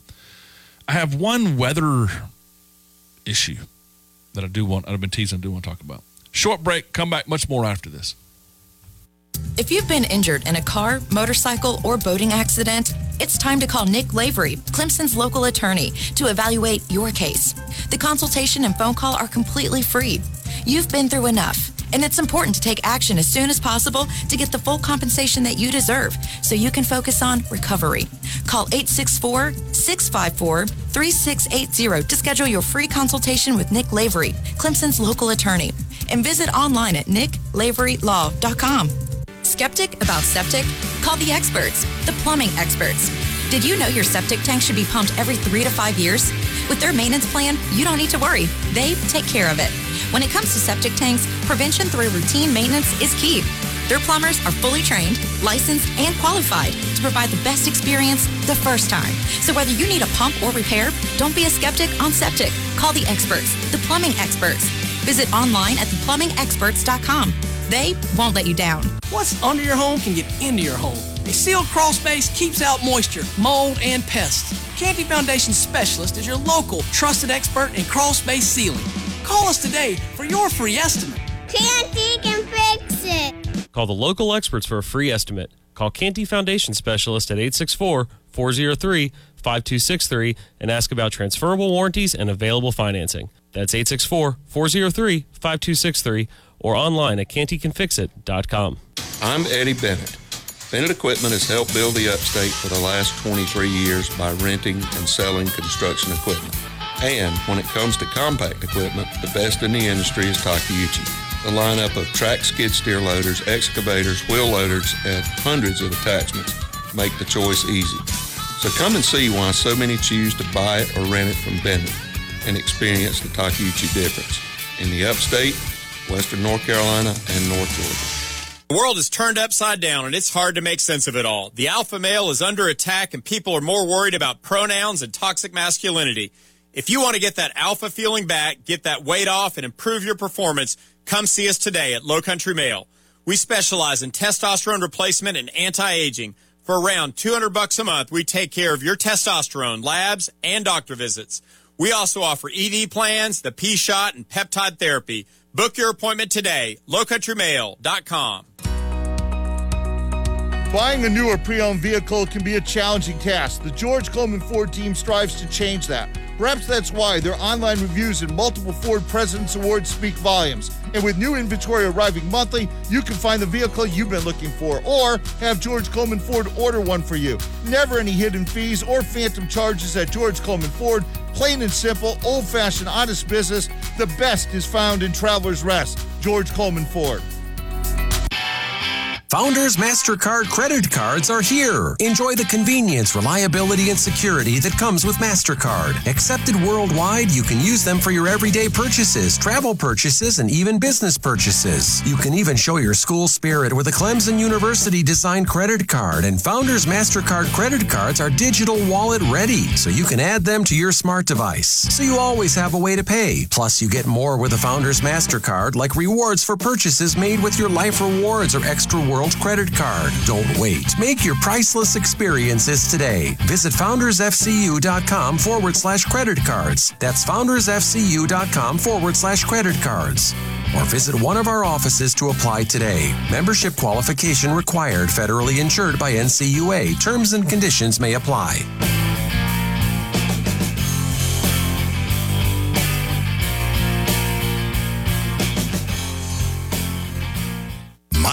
I have one weather issue that I do want, I've been teasing, I do want to talk about. Short break, come back much more after this. If you've been injured in a car, motorcycle, or boating accident, it's time to call Nick Lavery, Clemson's local attorney, to evaluate your case. The consultation and phone call are completely free. You've been through enough, and it's important to take action as soon as possible to get the full compensation that you deserve so you can focus on recovery. Call 864 654 3680 to schedule your free consultation with Nick Lavery, Clemson's local attorney, and visit online at nicklaverylaw.com. Skeptic about septic? Call the experts, the plumbing experts. Did you know your septic tank should be pumped every three to five years? With their maintenance plan, you don't need to worry. They take care of it. When it comes to septic tanks, prevention through routine maintenance is key. Their plumbers are fully trained, licensed, and qualified to provide the best experience the first time. So whether you need a pump or repair, don't be a skeptic on septic. Call the experts, the plumbing experts. Visit online at theplumbingexperts.com. They won't let you down. What's under your home can get into your home. A sealed crawl space keeps out moisture, mold, and pests. Canty Foundation Specialist is your local trusted expert in crawl space sealing. Call us today for your free estimate. Canty can fix it. Call the local experts for a free estimate. Call Canty Foundation Specialist at 864 403 5263 and ask about transferable warranties and available financing. That's 864 403 5263 or online at cantycanfixit.com. I'm Eddie Bennett. Bennett Equipment has helped build the upstate for the last 23 years by renting and selling construction equipment. And when it comes to compact equipment, the best in the industry is Takeuchi. The lineup of track skid steer loaders, excavators, wheel loaders, and hundreds of attachments make the choice easy. So come and see why so many choose to buy it or rent it from Bennett and experience the Takeuchi difference in the upstate, western North Carolina, and North Georgia. The world is turned upside down and it's hard to make sense of it all. The alpha male is under attack and people are more worried about pronouns and toxic masculinity. If you want to get that alpha feeling back, get that weight off, and improve your performance, come see us today at Low Country Male. We specialize in testosterone replacement and anti-aging. For around 200 bucks a month, we take care of your testosterone, labs, and doctor visits. We also offer ED plans, the P shot, and peptide therapy. Book your appointment today, lowcountrymale.com. Buying a new or pre owned vehicle can be a challenging task. The George Coleman Ford team strives to change that. Perhaps that's why their online reviews and multiple Ford President's Awards speak volumes. And with new inventory arriving monthly, you can find the vehicle you've been looking for or have George Coleman Ford order one for you. Never any hidden fees or phantom charges at George Coleman Ford. Plain and simple, old fashioned, honest business. The best is found in Traveler's Rest. George Coleman Ford. Founders MasterCard credit cards are here. Enjoy the convenience, reliability, and security that comes with MasterCard. Accepted worldwide, you can use them for your everyday purchases, travel purchases, and even business purchases. You can even show your school spirit with a Clemson University designed credit card. And Founders MasterCard credit cards are digital wallet ready, so you can add them to your smart device. So you always have a way to pay. Plus, you get more with a Founders MasterCard, like rewards for purchases made with your Life Rewards or Extra World credit card. Don't wait. Make your priceless experiences today. Visit foundersfcu.com forward slash credit cards. That's foundersfcu.com forward slash credit cards. Or visit one of our offices to apply today. Membership qualification required, federally insured by NCUA. Terms and conditions may apply.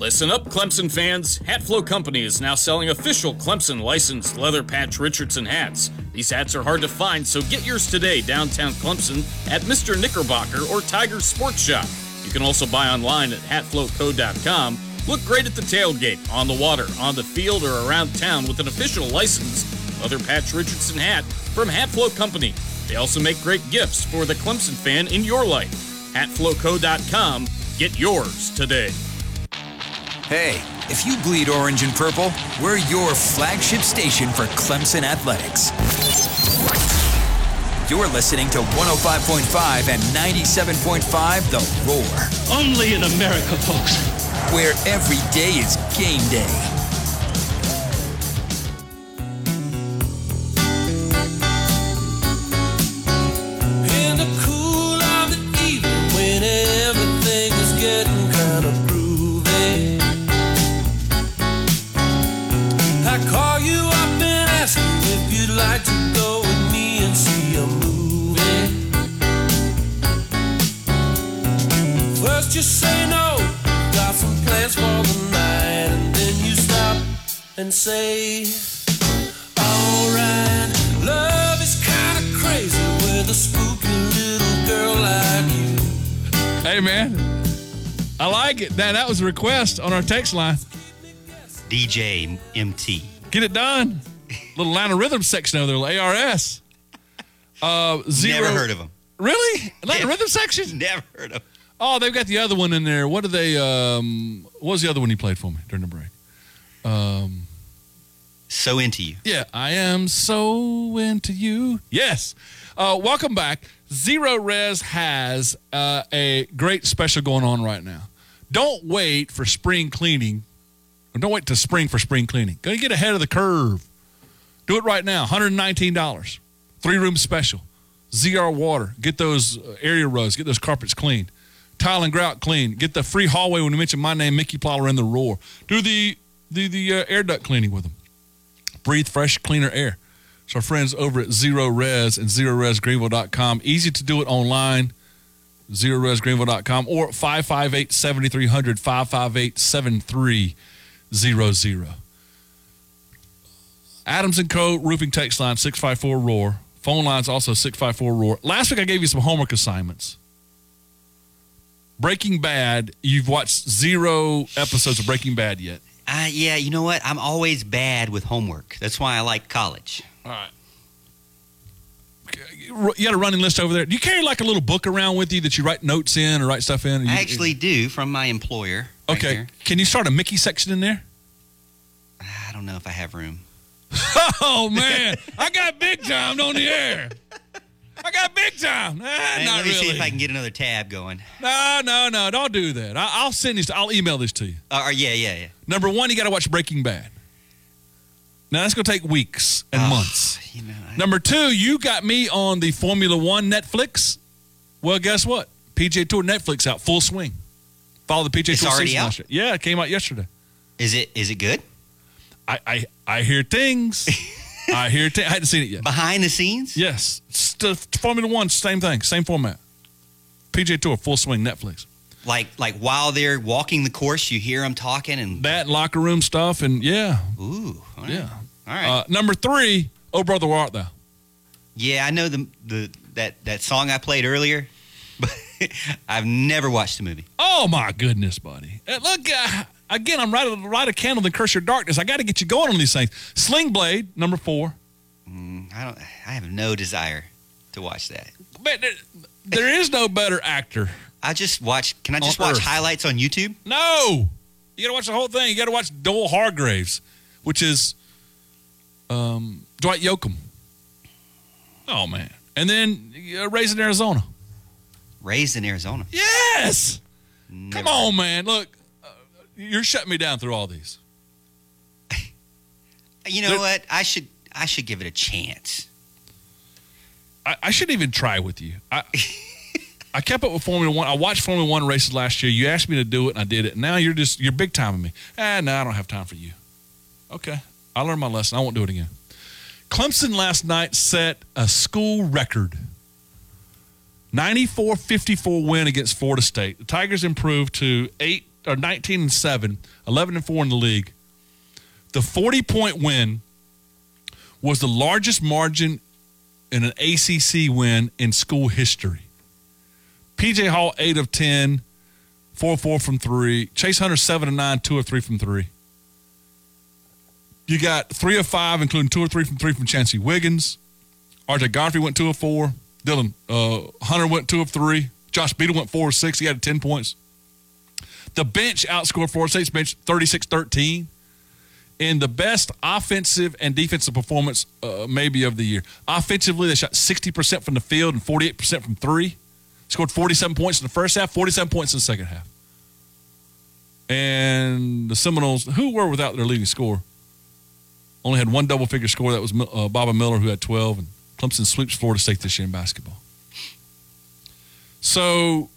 Listen up, Clemson fans. Hatflow Company is now selling official Clemson licensed leather patch Richardson hats. These hats are hard to find, so get yours today downtown Clemson at Mr. Knickerbocker or Tiger Sports Shop. You can also buy online at hatflowco.com. Look great at the tailgate, on the water, on the field, or around town with an official licensed leather patch Richardson hat from Hatflow Company. They also make great gifts for the Clemson fan in your life. Hatflowco.com. Get yours today. Hey, if you bleed orange and purple, we're your flagship station for Clemson Athletics. You're listening to 105.5 and 97.5 The Roar. Only in America, folks. Where every day is game day. In the and say, Alright, love is kinda crazy with a spooky little girl like you. Hey, man. I like it. That, that was a request on our text line. DJ MT. Get it done. Little Atlanta Rhythm Section over there, ARS. Uh, zero. Never heard of them. Really? Atlanta Rhythm Section? Never heard of Oh, they've got the other one in there. What are they? Um, what was the other one you played for me during the break? Um, so into you. Yeah, I am so into you. Yes. Uh, welcome back. Zero Res has uh, a great special going on right now. Don't wait for spring cleaning. Don't wait to spring for spring cleaning. Go get ahead of the curve. Do it right now. $119. Three room special. ZR water. Get those uh, area rugs. Get those carpets cleaned. Tile and grout clean. Get the free hallway when you mention my name, Mickey Plyler, in the roar. Do the the the uh, air duct cleaning with them. Breathe fresh, cleaner air. So our friends over at Zero Res and ZeroResGreenville.com. Easy to do it online. ZeroResGreenville.com or 558-7300, 558-7300. Adams & Co. Roofing text line 654-ROAR, Phone lines also 654 Roar. Last week I gave you some homework assignments. Breaking Bad, you've watched zero episodes of Breaking Bad yet. Uh, yeah, you know what? I'm always bad with homework. That's why I like college. All right. You got a running list over there. Do you carry like a little book around with you that you write notes in or write stuff in? I actually do from my employer. right Okay. Can you start a Mickey section in there? I don't know if I have room. Oh man, I got big time on the air. I got big time. Ah, Hey, not let me really. see if I can get another tab going. No, no, no. Don't do that. I, I'll send these. I'll email this to you. Uh, or yeah, yeah, yeah. Number one, you got to watch Breaking Bad. Now that's going to take weeks and months. Number two, you got me on the Formula One Netflix. Well, guess what? PGA Tour Netflix out full swing. Follow the PGA It's Tour already season out? Yeah, it came out yesterday. Is it is it good? I I, I hear things. I hear. it. T- I hadn't seen it yet. Behind the scenes? Yes, the Formula One, same thing, same format. PGA Tour full swing Netflix. Like like while they're walking the course, you hear them talking and that locker room stuff, and yeah, ooh, all right. yeah. All right. Uh, number three, oh brother, where art thou? yeah, I know the the that that song I played earlier, but I've never watched the movie. Oh my goodness, buddy! Uh, look, uh, again, I'm right right a candle then curse your darkness. I got to get you going on these things. Sling Blade, number four. Mm, I don't. I have no desire to watch that. But there, there is no better actor. I just watch. Can I just watch Earth. highlights on YouTube? No, you got to watch the whole thing. You got to watch Doyle Hargraves, which is um, Dwight Yoakam. Oh man, and then uh, Raised in Arizona. Raised in Arizona. Yes. Come on, man. Look, you're shutting me down through all these. You know what? I should. I should give it a chance. I, I shouldn't even try with you. I I kept up with Formula One. I watched Formula One races last year. You asked me to do it, and I did it. Now you're just you're big timing me. Ah, no, I don't have time for you. Okay, I learned my lesson. I won't do it again. Clemson last night set a school record. 94-54 win against Florida State. The Tigers improved to 8 or 19 and 7, 11 and 4 in the league. The 40-point win was the largest margin in an ACC win in school history. PJ Hall, 8 of 10, 4 4 from 3. Chase Hunter, 7 of 9, 2 of 3 from 3. You got 3 of 5, including 2 or 3 from 3 from Chauncey Wiggins. RJ Godfrey went 2 of 4. Dillon uh, Hunter went 2 of 3. Josh Beadle went 4 of 6. He had 10 points. The bench outscored Florida State's bench 36 13 in the best offensive and defensive performance, uh, maybe of the year. Offensively, they shot 60% from the field and 48% from three. Scored 47 points in the first half, 47 points in the second half. And the Seminoles, who were without their leading scorer, only had one double figure score. That was uh, Baba Miller, who had 12. And Clemson sweeps Florida State this year in basketball. So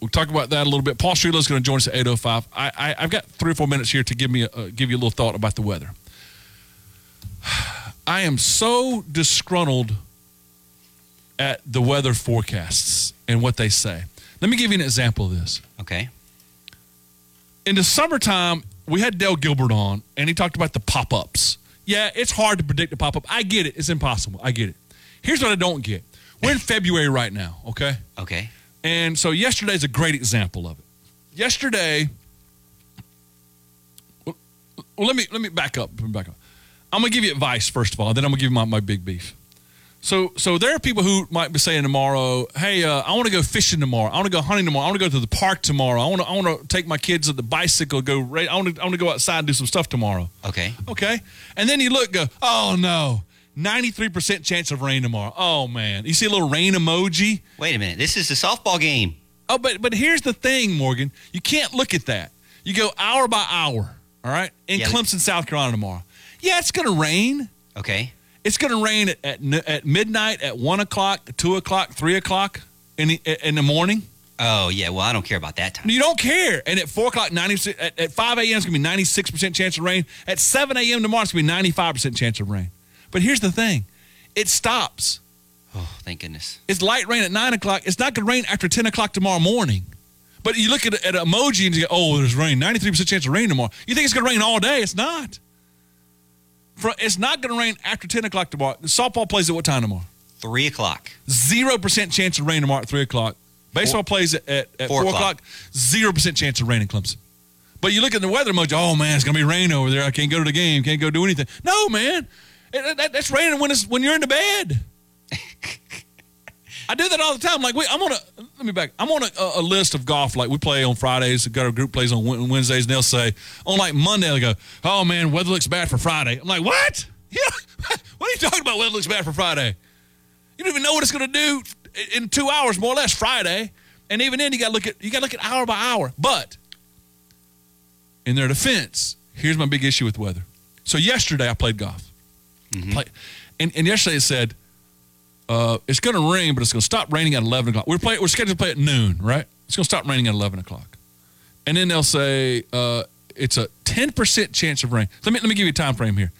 we'll talk about that a little bit. Paul Strelow is going to join us at 8.05. I, I, I've got three or four minutes here to give, me a, uh, give you a little thought about the weather. I am so disgruntled at the weather forecasts and what they say. Let me give you an example of this. Okay. In the summertime, we had Dale Gilbert on, and he talked about the pop ups. Yeah, it's hard to predict the pop up. I get it. It's impossible. I get it. Here's what I don't get. We're in February right now, okay? Okay. And so yesterday's a great example of it. Yesterday, well, let me let me back up. Back up. I'm gonna give you advice first of all, then I'm gonna give you my, my big beef. So so there are people who might be saying tomorrow, hey, uh, I want to go fishing tomorrow. I want to go hunting tomorrow. I want to go to the park tomorrow. I want to I want to take my kids at the bicycle. Go I want to I want to go outside and do some stuff tomorrow. Okay. Okay. And then you look, go, oh no, 93% chance of rain tomorrow. Oh man, you see a little rain emoji. Wait a minute. This is a softball game. Oh, but but here's the thing, Morgan. You can't look at that. You go hour by hour. All right, in Yeah. Clemson, South Carolina tomorrow. Yeah, it's going to rain. Okay. It's going to rain at, at at midnight, at one o'clock, two o'clock, three o'clock in the, in the morning. Oh yeah. Well, I don't care about that time. You don't care. And at four o'clock, ninety at, at five a.m. it's going to be ninety six percent chance of rain. At seven a.m. tomorrow, it's going to be ninety five percent chance of rain. But here's the thing, it stops. Oh, thank goodness. It's light rain at nine o'clock. It's not going to rain after ten o'clock tomorrow morning. But you look at, at an emoji and you go, "Oh, there's rain. Ninety-three percent chance of rain tomorrow." You think it's going to rain all day? It's not. For, it's not going to rain after ten o'clock tomorrow. The softball plays at what time tomorrow? Three o'clock. Zero percent chance of rain tomorrow at three o'clock. Baseball plays at, at, at Four four, o'clock. o'clock. Zero percent chance of rain in Clemson. But you look at the weather emoji. Oh man, it's gonna be rain over there. I can't go to the game. Can't go do anything. No man, It- that- that's raining when it's when you're in the bed. I do that all the time. Like, wait, I'm on a let me back. I'm on a, a list of golf. Like we play on Fridays. We Got our group plays on Wednesdays, and they'll say on like Monday they go, "Oh man, weather looks bad for Friday." I'm like, "What? Yeah, what are you talking about? Weather looks bad for Friday? You don't even know what it's going to do in two hours, more or less, Friday. And even then, you got to look at you got to look at hour by hour. But in their defense, here's my big issue with weather. So yesterday, I played golf, Play- and, and yesterday it said uh, it's going to rain, but it's going to stop raining at 11 o'clock. We're play, we're scheduled to play at noon, right? It's going to stop raining at 11 o'clock, and then they'll say uh, it's a 10 percent chance of rain. Let me let me give you a time frame here.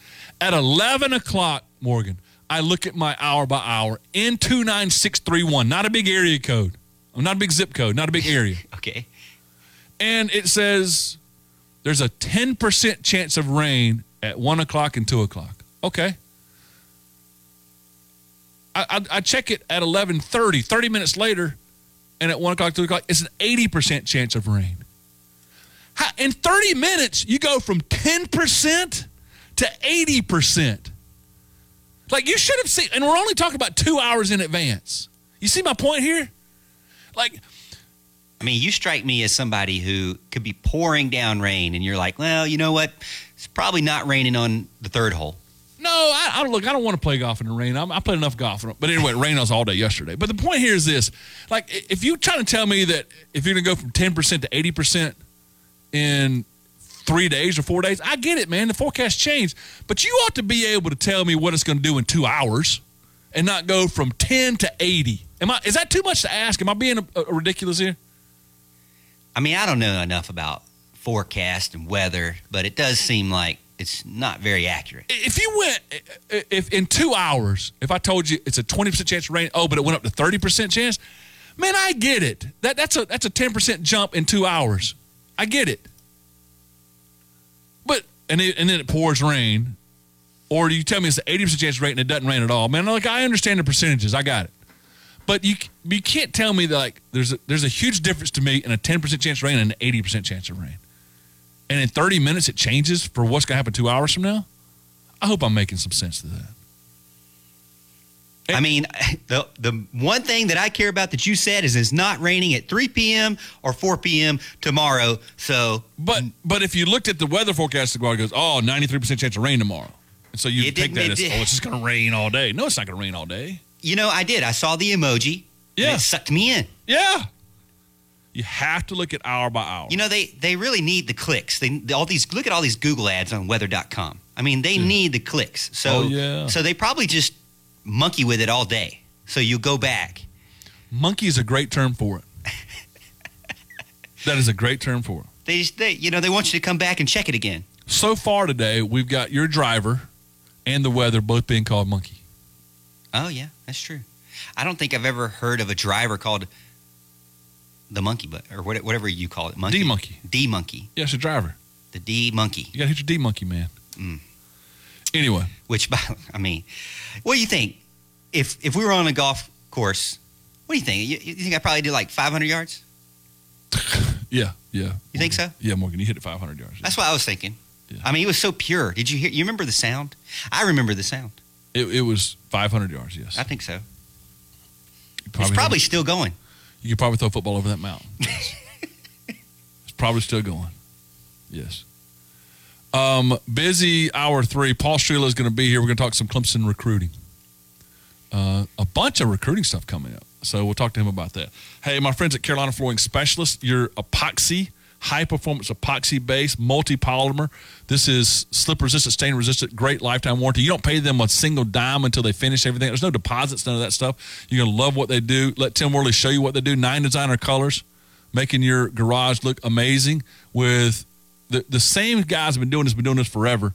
At 11 o'clock, Morgan, I look at my hour by hour in 29631, not a big area code, not a big zip code, not a big area. Okay. And it says there's a 10% chance of rain at 1 o'clock and 2 o'clock. Okay. I, I, I check it at 11.30, 30 minutes later, and at 1 o'clock, 2 o'clock, it's an 80% chance of rain. How, in 30 minutes, you go from 10% to 80%. Like you should have seen, and we're only talking about two hours in advance. You see my point here? Like, I mean, you strike me as somebody who could be pouring down rain, and you're like, well, you know what? It's probably not raining on the third hole. No, I, I don't look. I don't want to play golf in the rain. I'm, I played enough golf, but anyway, it rained us all day yesterday. But the point here is this: like, if you're trying to tell me that if you're going to go from 10 percent to 80 percent in three days or four days, I get it, man. The forecast changed, but you ought to be able to tell me what it's going to do in two hours, and not go from 10 to 80. Am I? Is that too much to ask? Am I being a, a ridiculous here? I mean, I don't know enough about forecast and weather, but it does seem like it's not very accurate. If you went, if in two hours, if I told you it's a 20% chance of rain, oh, but it went up to 30% chance, man, I get it. That, that's a that's a 10% jump in two hours. I get it. But, and, it, and then it pours rain, or do you tell me it's an 80% chance of rain and it doesn't rain at all. Man, like, I understand the percentages. I got it. But you you can't tell me that like there's a, there's a huge difference to me in a 10% chance of rain and an 80% chance of rain. And in 30 minutes it changes for what's going to happen 2 hours from now? I hope I'm making some sense to that. I mean, the the one thing that I care about that you said is it's not raining at 3 p.m. or 4 p.m. tomorrow. So, But but if you looked at the weather forecast, the guard goes, "Oh, 93% chance of rain tomorrow." And so you It take that as, did- "Oh, it's just going to rain all day." No, it's not going to rain all day. you know, I did. I saw the emoji. Yeah. it sucked me in. Yeah. You have to look at hour by hour. You know, they they really need the clicks. They all these look at all these Google ads on weather.com. I mean, they hmm. need the clicks. So Oh, yeah. so they probably just monkey with it all day. So you go back. Monkey is a great term for it. that is a great term for it. They just they you know, they want you to come back and check it again. So far today, we've got your driver and the weather both being called monkey. Oh yeah, that's true. I don't think I've ever heard of a driver called the monkey, but or what- whatever you call it, monkey. D monkey. D monkey. Yeah, it's a driver. The D monkey. You got to hit your D monkey, man. Mm. Anyway, Which, by, I mean, what do you think? If if we were on a golf course, what do you think? You, you think I probably did like 500 yards? yeah, yeah. You think so? Yeah, Morgan, you hit it 500 yards. That's what I was thinking. Yeah. I mean, it was so pure. Did you hear? You remember the sound? I remember the sound. It, it was 500 yards, yes. I think so. You It's probably still going. You could probably throw a football over that mountain. Yes. it's probably still going. Yes. Um, busy hour three. Paul Strelow is going to be here. We're going to talk some Clemson recruiting. Uh, a bunch of recruiting stuff coming up. So we'll talk to him about that. Hey, my friends at Carolina Flooring Specialists, your epoxy, high performance epoxy base, multi polymer. This is slip resistant, stain resistant, great lifetime warranty. You don't pay them a single dime until they finish everything. There's no deposits, none of that stuff. You're going to love what they do. Let Tim Worley show you what they do. Nine designer colors, making your garage look amazing with the, the same guys have been doing this, been doing this forever.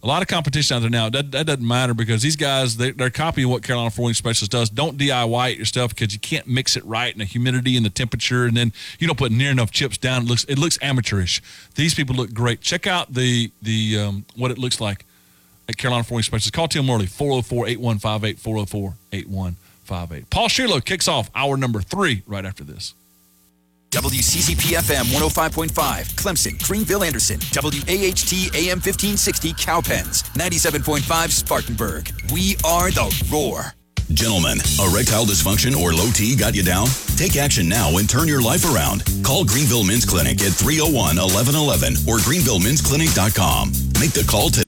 A lot of competition out there now. That, that doesn't matter because these guys, they, they're copying what Carolina Flooring Specialist does. Don't DIY it yourself because you can't mix it right and the humidity and the temperature, and then you don't put near enough chips down. It looks it looks amateurish. These people look great. Check out the the um, what it looks like at Carolina Flooring Specialists. Call Tim Worley, 404-8158, 404-8158. Paul Strelow kicks off hour number three right after this. WCCP FM 105.5, Clemson, Greenville, Anderson, WAHT AM 1560, Cowpens, 97.5, Spartanburg. We are the Roar. Gentlemen, erectile dysfunction or low T got you down? Take action now and turn your life around. Call Greenville Men's Clinic at 301 1111 or greenvillemensclinic.com. Make the call today.